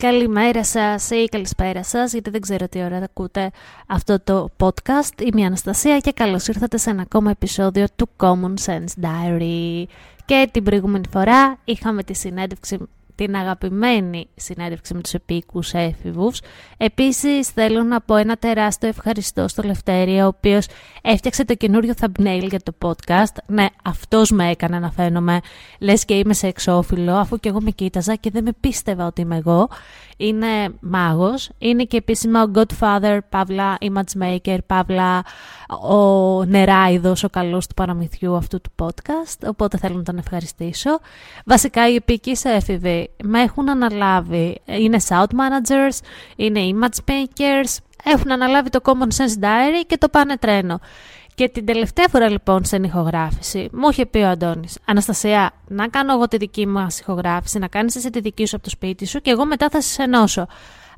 Καλημέρα σας ή καλησπέρα σας, γιατί δεν ξέρω τι ώρα ακούτε αυτό το podcast. Είμαι η Αναστασία και καλώς ήρθατε σε ένα ακόμα επεισόδιο του Common Sense Diary. Και την προηγούμενη φορά είχαμε τη συνέντευξη την αγαπημένη συνέντευξη με τους επίκους έφηβους. Επίσης θέλω να πω ένα τεράστιο ευχαριστώ στο Λευτέρη, ο οποίος έφτιαξε το καινούριο thumbnail για το podcast. Ναι, αυτός με έκανε να φαίνομαι, λες και είμαι σε εξώφυλλο, αφού και εγώ με κοίταζα και δεν με πίστευα ότι είμαι εγώ είναι μάγος, είναι και επίσημα ο Godfather, παύλα image maker, παύλα ο νεράιδος, ο καλός του παραμυθιού αυτού του podcast, οπότε θέλω να τον ευχαριστήσω. Βασικά οι επικείς έφηβοι με έχουν αναλάβει, είναι shout managers, είναι image makers, έχουν αναλάβει το Common Sense Diary και το πάνε τρένο. Και την τελευταία φορά λοιπόν σε ηχογράφηση μου είχε πει ο Αντώνης, Αναστασία, να κάνω εγώ τη δική μου ηχογράφηση, να κάνεις εσύ τη δική σου από το σπίτι σου και εγώ μετά θα σε ενώσω.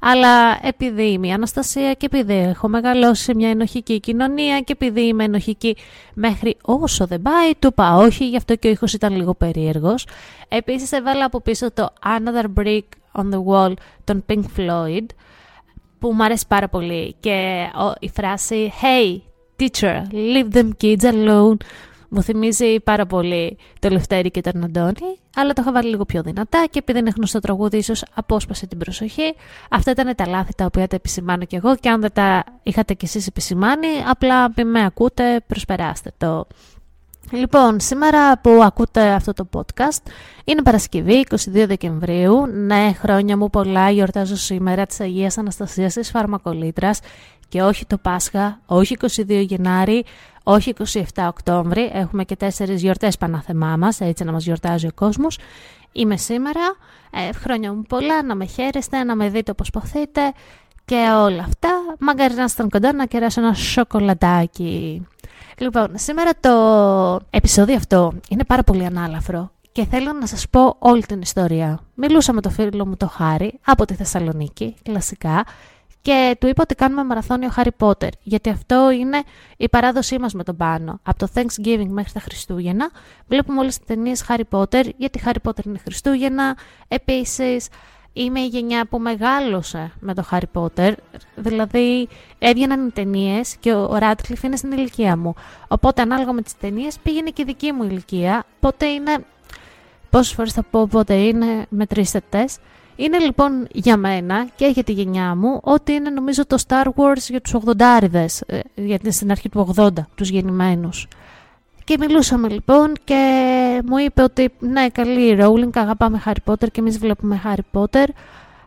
Αλλά επειδή είμαι η Αναστασία και επειδή έχω μεγαλώσει σε μια ενοχική κοινωνία και επειδή είμαι ενοχική μέχρι όσο δεν πάει, του είπα όχι, γι' αυτό και ο ήχος ήταν λίγο περίεργος. Επίσης έβαλα από πίσω το Another Brick on the Wall των Pink Floyd, που μου αρέσει πάρα πολύ και η φράση «Hey, teacher, leave them kids alone. Μου θυμίζει πάρα πολύ το Λευτέρη και τον Αντώνη, αλλά το είχα βάλει λίγο πιο δυνατά και επειδή είναι γνωστό τραγούδι, ίσως απόσπασε την προσοχή. Αυτά ήταν τα λάθη τα οποία τα επισημάνω κι εγώ και αν δεν τα είχατε κι εσείς επισημάνει, απλά μην με ακούτε, προσπεράστε το. Λοιπόν, σήμερα που ακούτε αυτό το podcast είναι Παρασκευή 22 Δεκεμβρίου. Ναι, χρόνια μου πολλά, γιορτάζω σήμερα της Αγίας Αναστασίας της Φαρμακολίτρας και όχι το Πάσχα, όχι 22 Γενάρη, όχι 27 Οκτώβρη. Έχουμε και τέσσερις γιορτές παναθεμά μας, έτσι να μας γιορτάζει ο κόσμος. Είμαι σήμερα, ε, χρόνια μου πολλά, να με χαίρεστε, να με δείτε όπως ποθείτε και όλα αυτά. Μαγκάρι να είστε κοντά να κεράσω ένα σοκολατάκι. Λοιπόν, σήμερα το επεισόδιο αυτό είναι πάρα πολύ ανάλαφρο και θέλω να σας πω όλη την ιστορία. Μιλούσα με το φίλο μου το Χάρη από τη Θεσσαλονίκη, κλασικά, και του είπα ότι κάνουμε μαραθώνιο Harry Potter, γιατί αυτό είναι η παράδοσή μας με τον πάνω. Από το Thanksgiving μέχρι τα Χριστούγεννα βλέπουμε όλες τις ταινίες Harry Potter, γιατί Harry Potter είναι Χριστούγεννα. Επίσης, είμαι η γενιά που μεγάλωσε με το Harry Potter, δηλαδή έβγαιναν οι ταινίες και ο Radcliffe είναι στην ηλικία μου. Οπότε ανάλογα με τις ταινίες πήγαινε και η δική μου ηλικία, οπότε είναι... Πόσες φορές θα πω πότε είναι, μετρήστε τες. Είναι λοιπόν για μένα και για τη γενιά μου ότι είναι νομίζω το Star Wars για τους 80 ε, γιατί στην αρχή του 80, τους γεννημένους. Και μιλούσαμε λοιπόν και μου είπε ότι ναι καλή η Rowling, αγαπάμε Harry Potter και εμείς βλέπουμε Harry Potter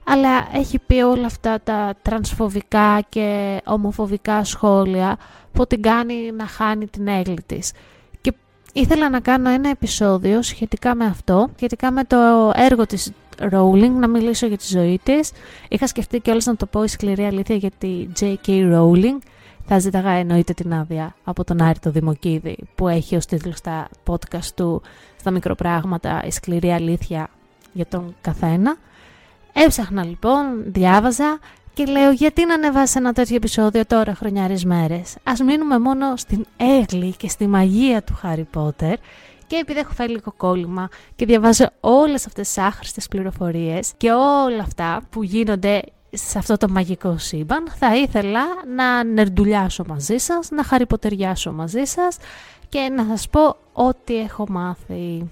αλλά έχει πει όλα αυτά τα τρανσφοβικά και ομοφοβικά σχόλια που την κάνει να χάνει την έγκλη της. Και ήθελα να κάνω ένα επεισόδιο σχετικά με αυτό, σχετικά με το έργο της Rowling, να μιλήσω για τη ζωή της. Είχα σκεφτεί και όλες να το πω η σκληρή αλήθεια για τη J.K. Rowling. Θα ζήταγα εννοείται την άδεια από τον Άρη το Δημοκίδη που έχει ως τίτλος στα podcast του στα μικροπράγματα η σκληρή αλήθεια για τον καθένα. Έψαχνα λοιπόν, διάβαζα και λέω γιατί να ανεβάσει ένα τέτοιο επεισόδιο τώρα χρονιάρες μέρες; Ας μείνουμε μόνο στην έγκλη και στη μαγεία του Χάρι Πότερ και επειδή έχω φάει λίγο κόλλημα και διαβάζω όλες αυτές τις άχρηστες πληροφορίες και όλα αυτά που γίνονται σε αυτό το μαγικό σύμπαν, θα ήθελα να νερντουλιάσω μαζί σας, να χαριποτεριάσω μαζί σας και να σας πω ό,τι έχω μάθει.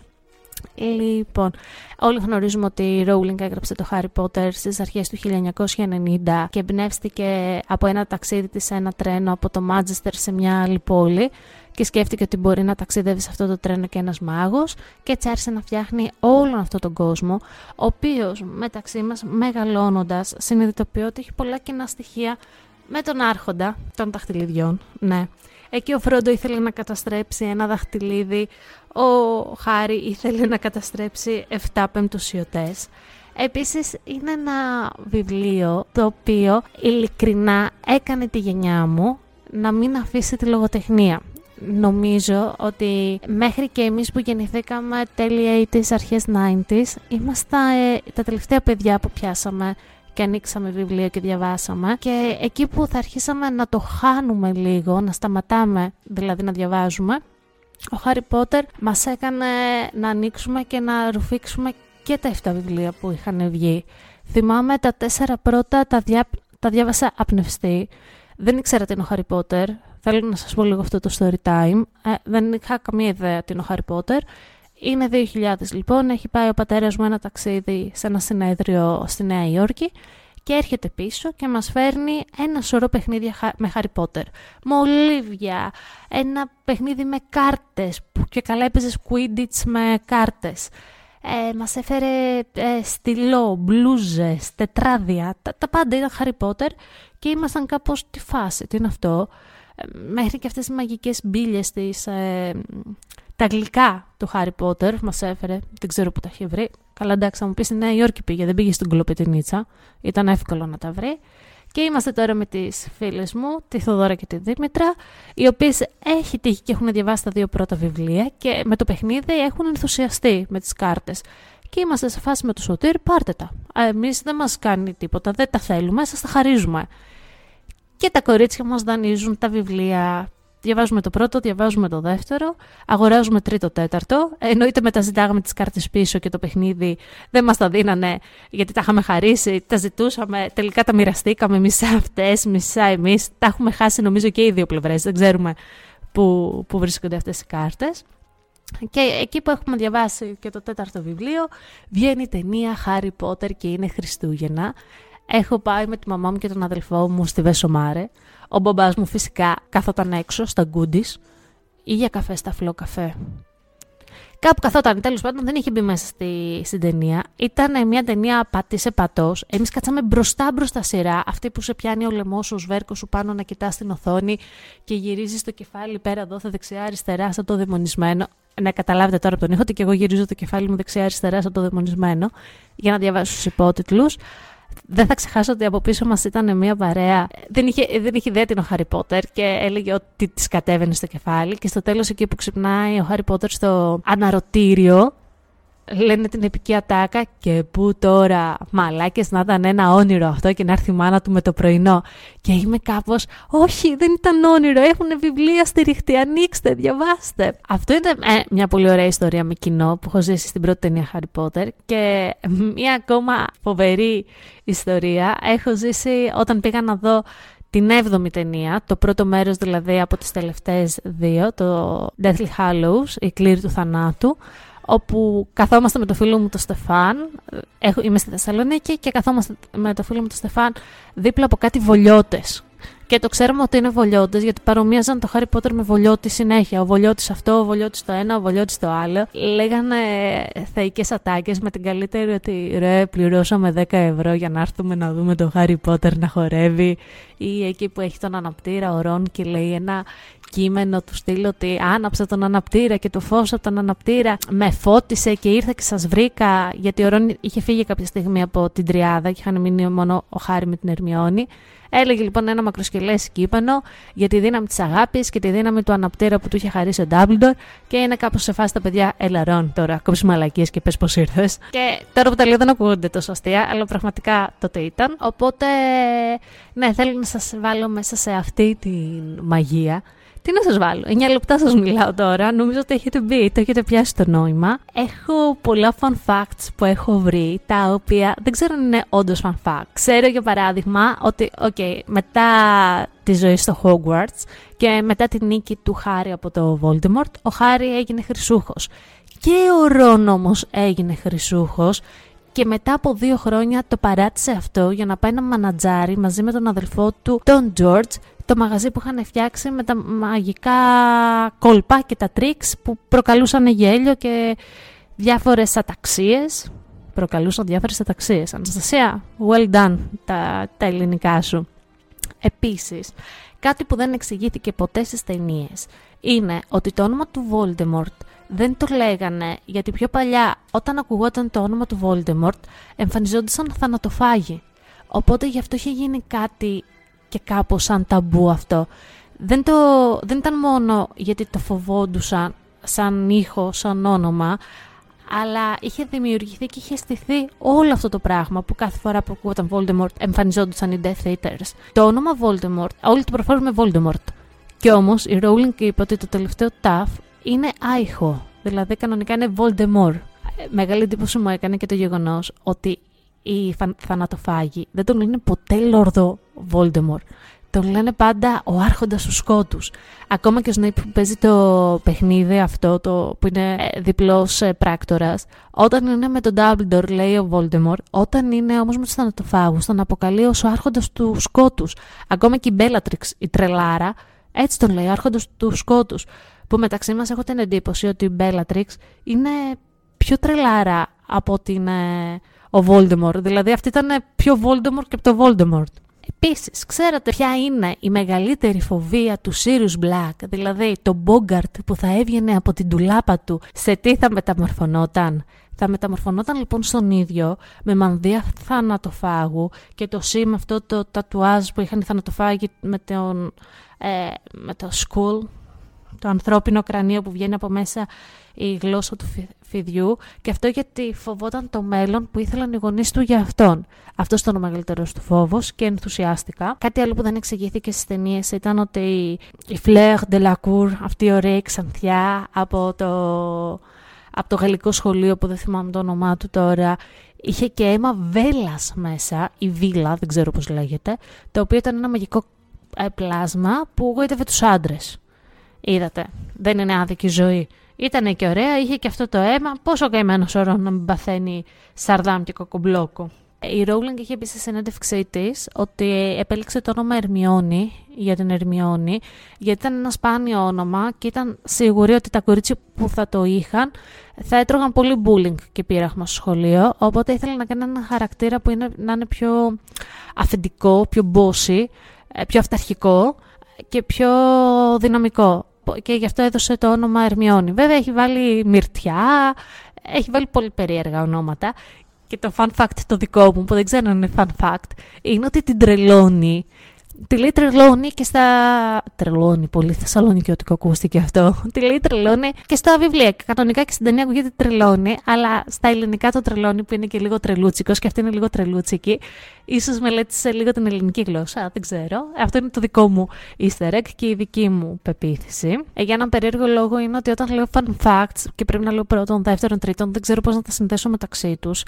Λοιπόν, όλοι γνωρίζουμε ότι η Rowling έγραψε το Harry Potter στις αρχές του 1990 και εμπνεύστηκε από ένα ταξίδι της σε ένα τρένο από το Manchester σε μια άλλη πόλη και σκέφτηκε ότι μπορεί να ταξιδεύει σε αυτό το τρένο και ένας μάγος και έτσι άρχισε να φτιάχνει όλον αυτόν τον κόσμο ο οποίος μεταξύ μας μεγαλώνοντας συνειδητοποιεί ότι έχει πολλά κοινά στοιχεία με τον άρχοντα των δαχτυλιδιών, ναι. Εκεί ο Φρόντο ήθελε να καταστρέψει ένα δαχτυλίδι, ο Χάρη ήθελε να καταστρέψει 7 πεμπτουσιωτές. Επίσης είναι ένα βιβλίο το οποίο ειλικρινά έκανε τη γενιά μου να μην αφήσει τη λογοτεχνία. Νομίζω ότι μέχρι και εμείς που γεννηθήκαμε τέλη 80s, αρχές 90s, είμαστε ε, τα τελευταία παιδιά που πιάσαμε και ανοίξαμε βιβλία και διαβάσαμε και εκεί που θα αρχίσαμε να το χάνουμε λίγο, να σταματάμε δηλαδή να διαβάζουμε, ο Χάρι Πότερ μας έκανε να ανοίξουμε και να ρουφήξουμε και τα 7 βιβλία που είχαν βγει. Θυμάμαι τα τέσσερα πρώτα τα, διά... τα διάβασα απνευστή. Δεν ήξερα τι είναι ο Χάρι Πότερ. Θέλω να σας πω λίγο αυτό το story time. Ε, δεν είχα καμία ιδέα τι είναι ο Χάρι Πότερ. Είναι 2000 λοιπόν, έχει πάει ο πατέρας μου ένα ταξίδι σε ένα συνέδριο στη Νέα Υόρκη και έρχεται πίσω και μας φέρνει ένα σωρό παιχνίδια με Harry Potter. Μολύβια, ένα παιχνίδι με κάρτες που και καλά έπαιζε Quidditch με κάρτες. Ε, μας έφερε ε, στυλό, μπλούζες, τετράδια, τα, τα πάντα ήταν Harry Potter και ήμασταν κάπως τη φάση, τι είναι αυτό. Ε, μέχρι και αυτές οι μαγικές μπίλες της, ε, τα γλυκά του Χάρι Πότερ μας έφερε, δεν ξέρω που τα έχει βρει. Καλά εντάξει θα μου πεις στη Νέα Υόρκη πήγε, δεν πήγε στην Κλοπετινίτσα, ήταν εύκολο να τα βρει. Και είμαστε τώρα με τις φίλες μου, τη Θοδώρα και τη Δήμητρα, οι οποίες έχει τύχει και έχουν διαβάσει τα δύο πρώτα βιβλία και με το παιχνίδι έχουν ενθουσιαστεί με τις κάρτες. Και είμαστε σε φάση με το Σωτήρ, πάρτε τα. Εμείς δεν μας κάνει τίποτα, δεν τα θέλουμε, σας τα χαρίζουμε. Και τα κορίτσια μας δανείζουν τα βιβλία Διαβάζουμε το πρώτο, διαβάζουμε το δεύτερο, αγοράζουμε τρίτο, τέταρτο. Εννοείται μεταζητάγαμε τις κάρτες πίσω και το παιχνίδι δεν μας τα δίνανε γιατί τα είχαμε χαρίσει, τα ζητούσαμε. Τελικά τα μοιραστήκαμε μισά αυτές, μισά εμείς. Τα έχουμε χάσει νομίζω και οι δύο πλευρές. Δεν ξέρουμε πού, πού βρίσκονται αυτές οι κάρτες. Και εκεί που έχουμε διαβάσει και το τέταρτο βιβλίο, βγαίνει η ταινία Harry Potter και είναι Χριστούγεννα. Έχω πάει με τη μαμά μου και τον αδελφό μου στη Βεσομάρε. Ο μπαμπάς μου φυσικά καθόταν έξω στα γκούντις ή για καφέ στα φλό καφέ. Κάπου καθόταν, τέλος πάντων δεν είχε μπει μέσα στη, στην ταινία. Ήταν μια ταινία πατή σε πατός. Εμείς κάτσαμε μπροστά μπροστά σειρά. Αυτή που σε πιάνει ο λαιμός, ο σβέρκος σου πάνω να κοιτάς την οθόνη και γυρίζεις το κεφάλι πέρα εδώ, θα δεξιά-αριστερά, σαν το δαιμονισμένο. Να καταλάβετε τώρα από τον ήχο ότι και εγώ γυρίζω το κεφάλι μου δεξιά-αριστερά, σαν το δαιμονισμένο, για να διαβάσω του υπότιτλους δεν θα ξεχάσω ότι από πίσω μας ήταν μια παρέα. Δεν είχε, δεν είχε ιδέα την ο Χάρι Πότερ και έλεγε ότι της κατέβαινε στο κεφάλι. Και στο τέλος εκεί που ξυπνάει ο Χάρι Πότερ στο αναρωτήριο, λένε την επική ατάκα και πού τώρα μαλάκες να ήταν ένα όνειρο αυτό και να έρθει η μάνα του με το πρωινό και είμαι κάπως όχι δεν ήταν όνειρο έχουν βιβλία στηριχτή ανοίξτε διαβάστε αυτό είναι ε, μια πολύ ωραία ιστορία με κοινό που έχω ζήσει στην πρώτη ταινία Harry Potter και μια ακόμα φοβερή ιστορία. Έχω ζήσει όταν πήγα να δω την έβδομη ταινία, το πρώτο μέρος δηλαδή από τις τελευταίες δύο, το Deathly Hallows, η κλήρη του θανάτου, όπου καθόμαστε με το φίλο μου τον Στεφάν, έχω, είμαι στη Θεσσαλονίκη και καθόμαστε με το φίλο μου τον Στεφάν δίπλα από κάτι βολιώτες. Και το ξέρουμε ότι είναι βολιώτες, γιατί παρομοίαζαν το Χάρι Πότερ με βολιώτη συνέχεια. Ο βολιώτης αυτό, ο βολιώτης το ένα, ο βολιώτης το άλλο. Λέγανε θεϊκές ατάκες με την καλύτερη ότι ρε, πληρώσαμε 10 ευρώ για να έρθουμε να δούμε τον Χάρι Πότερ να χορεύει. Ή εκεί που έχει τον αναπτήρα ο Ρον και λέει ένα κείμενο του στείλω ότι άναψα τον αναπτήρα και το φως από τον αναπτήρα με φώτισε και ήρθα και σας βρήκα γιατί ο Ρον είχε φύγει κάποια στιγμή από την Τριάδα και είχαν μείνει μόνο ο Χάρη με την Ερμιόνη. Έλεγε λοιπόν ένα μακροσκελές κείμενο για τη δύναμη της αγάπης και τη δύναμη του αναπτήρα που του είχε χαρίσει ο Ντάμπλντορ. Και είναι κάπως σε φάση τα παιδιά ελαρών τώρα. Κόψει μαλακίες και πες πώς ήρθες. Και τώρα που τα λέω δεν ακούγονται τόσο αστεία, αλλά πραγματικά τότε ήταν. Οπότε, ναι, θέλω να σας βάλω μέσα σε αυτή τη μαγεία Τι να σας βάλω, 9 λεπτά σας μιλάω τώρα, νομίζω ότι έχετε μπει, το έχετε πιάσει το νόημα. Έχω πολλά fun facts που έχω βρει, τα οποία δεν ξέρω αν είναι όντως fun facts. Ξέρω για παράδειγμα ότι, ok, μετά τη ζωή στο Hogwarts και μετά τη νίκη του Χάρη από το Voldemort, ο Χάρη έγινε χρυσούχος. Και ο Ρόν όμως έγινε χρυσούχος και μετά από δύο χρόνια το παράτησε αυτό για να πάει να μανατζάρει μαζί με τον αδελφό του, τον George, το μαγαζί που είχαν φτιάξει με τα μαγικά κόλπα και τα τρίξ που προκαλούσαν γέλιο και διάφορες αταξίες. Προκαλούσαν διάφορες αταξίες. Αναστασία, well done τα, τα ελληνικά σου. Επίσης, κάτι που δεν εξηγήθηκε ποτέ στις ταινίες είναι ότι το όνομα του Voldemort δεν το λέγανε γιατί πιο παλιά όταν ακουγόταν το όνομα του Voldemort εμφανιζόντουσαν θανατοφάγοι. Οπότε γι' αυτό είχε γίνει κάτι και κάπως σαν ταμπού αυτό. Δεν, το, δεν ήταν μόνο γιατί το φοβόντουσαν σαν ήχο, σαν όνομα, αλλά είχε δημιουργηθεί και είχε στηθεί όλο αυτό το πράγμα που κάθε φορά που ακούγονταν Voldemort εμφανιζόντουσαν οι Death Eaters. Το όνομα Voldemort, όλοι το προφέρουμε Voldemort. Κι όμως η Rowling είπε ότι το τελευταίο ταφ είναι άϊχο, δηλαδή κανονικά είναι Voldemort. Ε, μεγάλη εντύπωση μου έκανε και το γεγονός ότι οι θανατοφάγοι δεν τον λένε ποτέ Λόρδο Voldemort. Τον λένε πάντα ο άρχοντας του σκότους. Ακόμα και ο Snape που παίζει το παιχνίδι αυτό, το, που είναι ε, διπλός ε, πράκτορας, όταν είναι με τον Dumbledore λέει ο Voldemort, όταν είναι όμως με τους θανατοφάγους, τον αποκαλεί ως ο άρχοντας του σκότους. Ακόμα και η Bellatrix, η τρελάρα, έτσι τον λέει, ο άρχοντας του σκότους. Που μεταξύ μας έχω την εντύπωση ότι η Bellatrix είναι πιο τρελάρα από ότι είναι ο Voldemort. Δηλαδή αυτή ήταν πιο Voldemort και από το Voldemort. Επίσης, ξέρετε ποια είναι η μεγαλύτερη φοβία του Sirius Black, δηλαδή το Bogart που θα έβγαινε από την τουλάπα του, σε τι θα μεταμορφωνόταν; Θα μεταμορφωνόταν λοιπόν στον ίδιο, με μανδύα θανατοφάγου και το ΣΥΜ αυτό το τατουάζ που είχαν οι θανατοφάγοι με, τον, ε, με το school, το ανθρώπινο κρανίο που βγαίνει από μέσα η γλώσσα του φιδιού και αυτό γιατί φοβόταν το μέλλον που ήθελαν οι γονείς του για αυτόν. Αυτός ήταν ο μεγαλύτερος του φόβος και ενθουσιάστηκα. Κάτι άλλο που δεν εξηγήθηκε στις ταινίες ήταν ότι η Fleur de la Cour, αυτή η ωραία ξανθιά από το, από το γαλλικό σχολείο που δεν θυμάμαι το όνομά του τώρα, είχε και αίμα βέλας μέσα, η βίλα, δεν ξέρω πώς λέγεται, το οποίο ήταν ένα μαγικό ε, πλάσμα που γοήτευε τους άντρες. Είδατε, δεν είναι άδικη ζωή. Ήταν και ωραία, είχε και αυτό το αίμα. Πόσο καημένο όρο να μην παθαίνει σαρδάμ και κοκομπλόκο. Η Rowling είχε πει στη συνέντευξή της ότι επέλεξε το όνομα Ερμιόνη για την Ερμιόνη, γιατί ήταν ένα σπάνιο όνομα και ήταν σίγουρη ότι τα κορίτσια που θα το είχαν θα έτρωγαν πολύ bullying και πείραχμα στο σχολείο. Οπότε ήθελε να κάνει ένα χαρακτήρα που είναι, να είναι πιο αφεντικό, πιο bossy, ε, πιο αυταρχικό και πιο δυναμικό και γι' αυτό έδωσε το όνομα Ερμιόνη. Βέβαια έχει βάλει Μυρτιά, έχει βάλει πολύ περίεργα ονόματα και το fun fact το δικό μου που δεν ξέρω αν είναι fun fact είναι ότι την τρελώνει Τη λέει τρελώνει και στα. Τρελώνει, πολύ θεσσαλονικιώτικο ακούστηκε αυτό. Τη λέει τρελώνει και στα βιβλία. Και κανονικά και στην ταινία ακούγεται τρελώνει, αλλά στα ελληνικά το τρελώνει που είναι και λίγο τρελούτσικος και αυτή είναι λίγο τρελούτσικη. σω μελέτησε λίγο την ελληνική γλώσσα, δεν ξέρω. Αυτό είναι το δικό μου easter egg και η δική μου πεποίθηση. Ε, για έναν περίεργο λόγο είναι ότι όταν λέω fun facts και πρέπει να λέω πρώτον, δεύτερον, τρίτον, δεν ξέρω πώς να τα συνδέσω μεταξύ τους.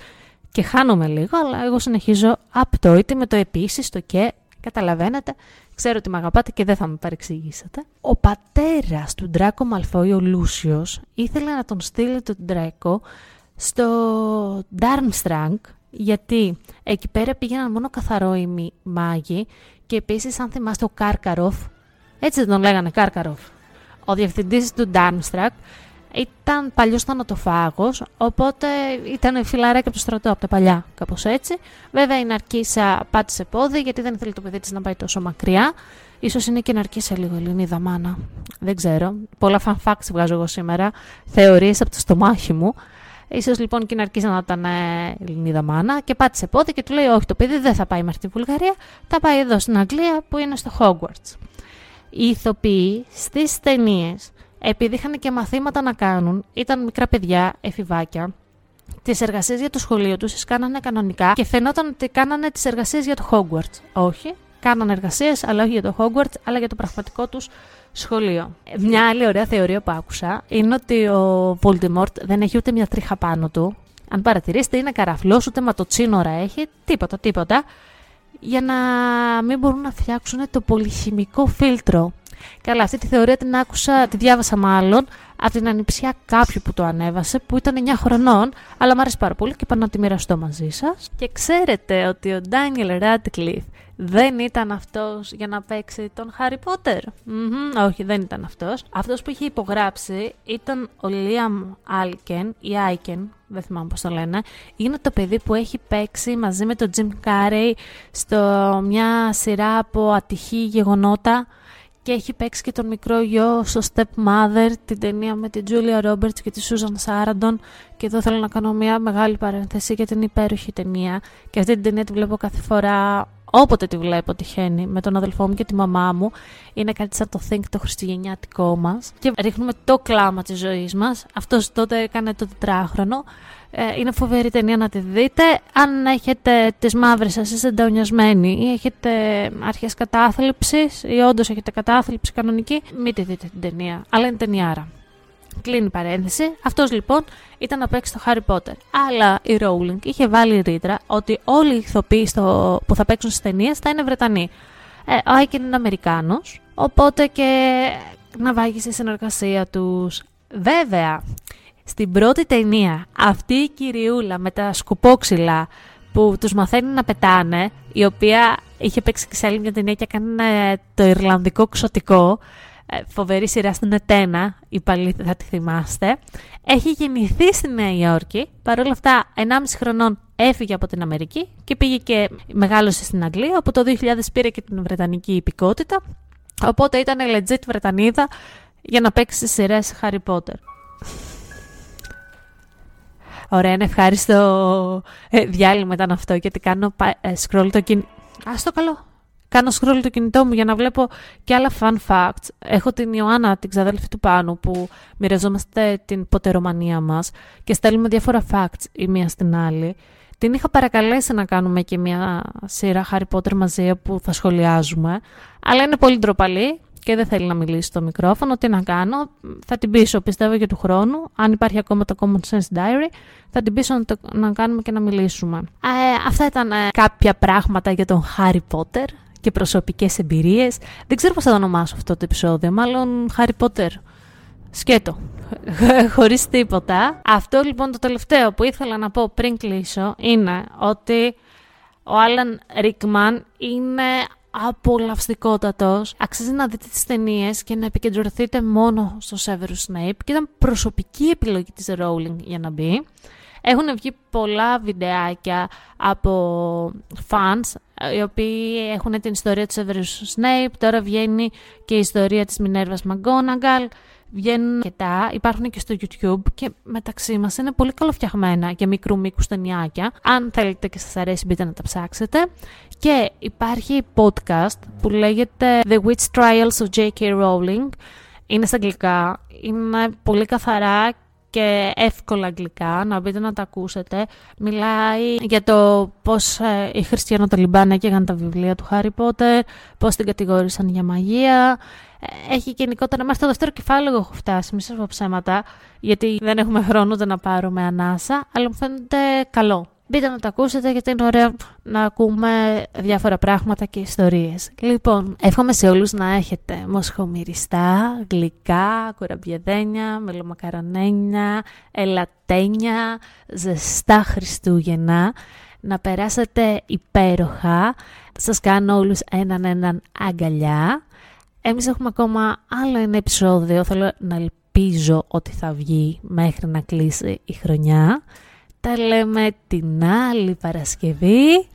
Και χάνομαι λίγο, αλλά εγώ συνεχίζω απτόητη με το επίσης, το και Καταλαβαίνετε, ξέρω ότι με αγαπάτε και δεν θα με παρεξηγήσετε. Ο πατέρας του Ντράκο Μαλφόι, ο Λούσιος, ήθελε να τον στείλει τον Ντράκο στο Ντάρμστρανγκ, γιατί εκεί πέρα πήγαιναν μόνο καθαρόαιμοι μάγοι και επίσης αν θυμάστε ο Κάρκαροφ, έτσι δεν τον λέγανε Κάρκαροφ, ο διευθυντής του Ντάρμστρανγκ, ήταν παλιός θανατοφάγος, οπότε ήταν φιλαράκι από το στρατό από τα παλιά, κάπως έτσι. Βέβαια η Ναρκίσα πάτησε πόδι, γιατί δεν ήθελε το παιδί της να πάει τόσο μακριά. σω είναι και η Ναρκίσα λίγο Ελληνίδα μάνα. Δεν ξέρω. Πολλά fun facts βγάζω εγώ σήμερα. Θεωρίες από το στομάχι μου. σω λοιπόν και η Ναρκίσα να ήταν ε, Ελληνίδα μάνα και πάτησε πόδι και του λέει: Όχι, το παιδί δεν θα πάει μέχρι τη Βουλγαρία, θα πάει εδώ στην Αγγλία που είναι στο Hogwarts. Οι ηθοποιοί στις ταινίες επειδή είχαν και μαθήματα να κάνουν, ήταν μικρά παιδιά, εφηβάκια, τις εργασίες για το σχολείο τους τις κάνανε κανονικά και φαινόταν ότι κάνανε τις εργασίες για το Hogwarts. Όχι, κάναν εργασίες, αλλά όχι για το Hogwarts, αλλά για το πραγματικό τους σχολείο. Μια άλλη ωραία θεωρία που άκουσα είναι ότι ο Voldemort δεν έχει ούτε μια τρίχα πάνω του. Αν παρατηρήσετε, είναι καραφλός, ούτε ματοτσίνορα έχει, τίποτα, τίποτα. Για να μην μπορούν να φτιάξουν το πολυχυμικό φίλτρο. Καλά, αυτή τη θεωρία την άκουσα, τη διάβασα μάλλον από την ανιψιά κάποιου που το ανέβασε, που ήταν 9 χρονών, αλλά μου άρεσε πάρα πολύ και είπα να τη μοιραστώ μαζί σας. Και ξέρετε ότι ο Ντάνιελ Ράτκλιφ δεν ήταν αυτός για να παίξει τον Χάρι Πότερ; όχι, δεν ήταν αυτός. Αυτός που είχε υπογράψει ήταν ο Λίαμ Άλκεν ή Άικεν, δεν θυμάμαι πώς το λένε. Είναι το παιδί που έχει παίξει μαζί με τον Τζιμ Κάρεϊ στο μια σειρά από ατυχή γεγονότα και έχει παίξει και τον μικρό γιο στο Stepmother, την ταινία με την Julia Roberts και τη Susan Sarandon. Και εδώ θέλω να κάνω μια μεγάλη παρένθεση για την υπέροχη ταινία. Και αυτή την ταινία τη βλέπω κάθε φορά όποτε τη βλέπω τυχαίνει με τον αδελφό μου και τη μαμά μου είναι κάτι σαν το Think το χριστουγεννιάτικό μας και ρίχνουμε το κλάμα της ζωής μας αυτός τότε έκανε το τετράχρονο ε, είναι φοβερή ταινία να τη δείτε. Αν έχετε τις μαύρες σας, είστε ενταονιασμένοι ή έχετε αρχές κατάθλιψης ή όντως έχετε κατάθλιψη κανονική, μην τη δείτε την ταινία. Αλλά είναι ταινιάρα. Κλείνει η παρένθεση. Αυτός λοιπόν ήταν να παίξει το Harry Potter. Αλλά η Rowling είχε βάλει ρήτρα ότι όλοι οι ηθοποιοί στο... που θα παίξουν στις ταινίες θα είναι Βρετανοί. Ε, ο Άικεν είναι Αμερικάνος, οπότε και να βάγει στη συνεργασία τους. Βέβαια, στην πρώτη ταινία, αυτή η κυριούλα με τα σκουπόξυλα που τους μαθαίνει να πετάνε, η οποία είχε παίξει και σε άλλη μια ταινία και έκανε το Ιρλανδικό ξωτικό, ε, φοβερή σειρά στην Ετένα, η παλή θα τη θυμάστε, έχει γεννηθεί στη Νέα Υόρκη, παρόλα αυτά 1,5 χρονών έφυγε από την Αμερική και πήγε και μεγάλωσε στην Αγγλία, όπου το 2000 πήρε και την Βρετανική υπηκότητα, οπότε ήταν legit Βρετανίδα για να παίξει στις σειρές Harry Potter. Ωραία, είναι ευχάριστο ε, διάλειμμα ήταν αυτό γιατί κάνω ε, scroll το κινητό. Ας το καλό. Κάνω scroll το κινητό μου για να βλέπω και άλλα fun facts. Έχω την Ιωάννα, την ξαδέλφη του Πάνου, που μοιραζόμαστε την ποτερομανία μας και στέλνουμε διάφορα facts η μία στην άλλη. Την είχα παρακαλέσει να κάνουμε και μια σειρά Harry Potter μαζί που θα σχολιάζουμε, αλλά είναι πολύ ντροπαλή και δεν θέλει να μιλήσει στο μικρόφωνο, τι να κάνω, θα την πείσω πιστεύω για του χρόνου, αν υπάρχει ακόμα το Common Sense Diary, θα την πείσω να, το, να κάνουμε και να μιλήσουμε. Ε, αυτά ήταν ε, κάποια πράγματα για τον Harry Potter και προσωπικές εμπειρίες. Δεν ξέρω πώς θα το ονομάσω αυτό το επεισόδιο, μάλλον Harry Potter. Σκέτο. Χωρίς τίποτα. Αυτό λοιπόν το τελευταίο που ήθελα να πω πριν κλείσω είναι ότι ο Άλαν Ρίκμαν είναι απολαυστικότατος. Αξίζει να δείτε τις ταινίες και να επικεντρωθείτε μόνο στο Severus Snape και ήταν προσωπική επιλογή της Rowling για να μπει. Έχουν βγει πολλά βιντεάκια από fans οι οποίοι έχουν την ιστορία του Severus Snape. Τώρα βγαίνει και η ιστορία της Minerva McGonagall βγαίνουν αρκετά, υπάρχουν και στο YouTube και μεταξύ μας είναι πολύ καλοφτιαγμένα και μικρού μήκους ταινιάκια. Αν θέλετε και σας αρέσει, μπείτε να τα ψάξετε. Και υπάρχει podcast που λέγεται The Witch Trials of J.K. Rowling. Είναι στα αγγλικά, είναι πολύ καθαρά και εύκολα αγγλικά, να μπείτε να τα ακούσετε. Μιλάει για το πώς ε, οι χριστιανοταλιμπάν έκαιγαν τα βιβλία του Χάρι Πότερ, πώς την κατηγόρησαν για μαγεία. Ε, έχει γενικότερα, μέχρι το δεύτερο κεφάλαιο έχω φτάσει, μη σας πω ψέματα, γιατί δεν έχουμε χρόνο ούτε να πάρουμε ανάσα, αλλά μου φαίνεται καλό. Μπείτε να το ακούσετε γιατί είναι ωραίο να ακούμε διάφορα πράγματα και ιστορίες. Λοιπόν, εύχομαι σε όλους να έχετε μοσχομυριστά, γλυκά, κουραμπιεδένια, μελομακαρονένια, ελατένια, ζεστά Χριστούγεννα. Να περάσετε υπέροχα. Σας κάνω όλους έναν έναν αγκαλιά. Εμείς έχουμε ακόμα άλλο ένα επεισόδιο. Θέλω να ελπίζω ότι θα βγει μέχρι να κλείσει η χρονιά. Τα λέμε την άλλη Παρασκευή.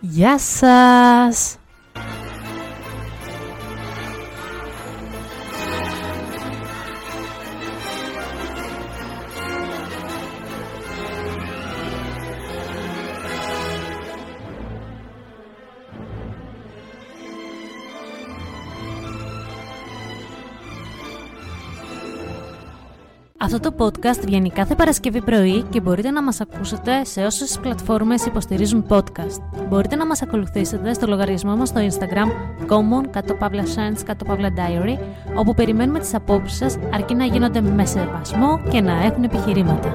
Γεια σας! Αυτό το podcast βγαίνει κάθε Παρασκευή πρωί και μπορείτε να μας ακούσετε σε όσες πλατφόρμες υποστηρίζουν podcast. Μπορείτε να μας ακολουθήσετε στο λογαριασμό μας στο Instagram common κατώ παύλα κατώ παύλα diary όπου περιμένουμε τις απόψεις σας αρκεί να γίνονται με σεβασμό και να έχουν επιχειρήματα.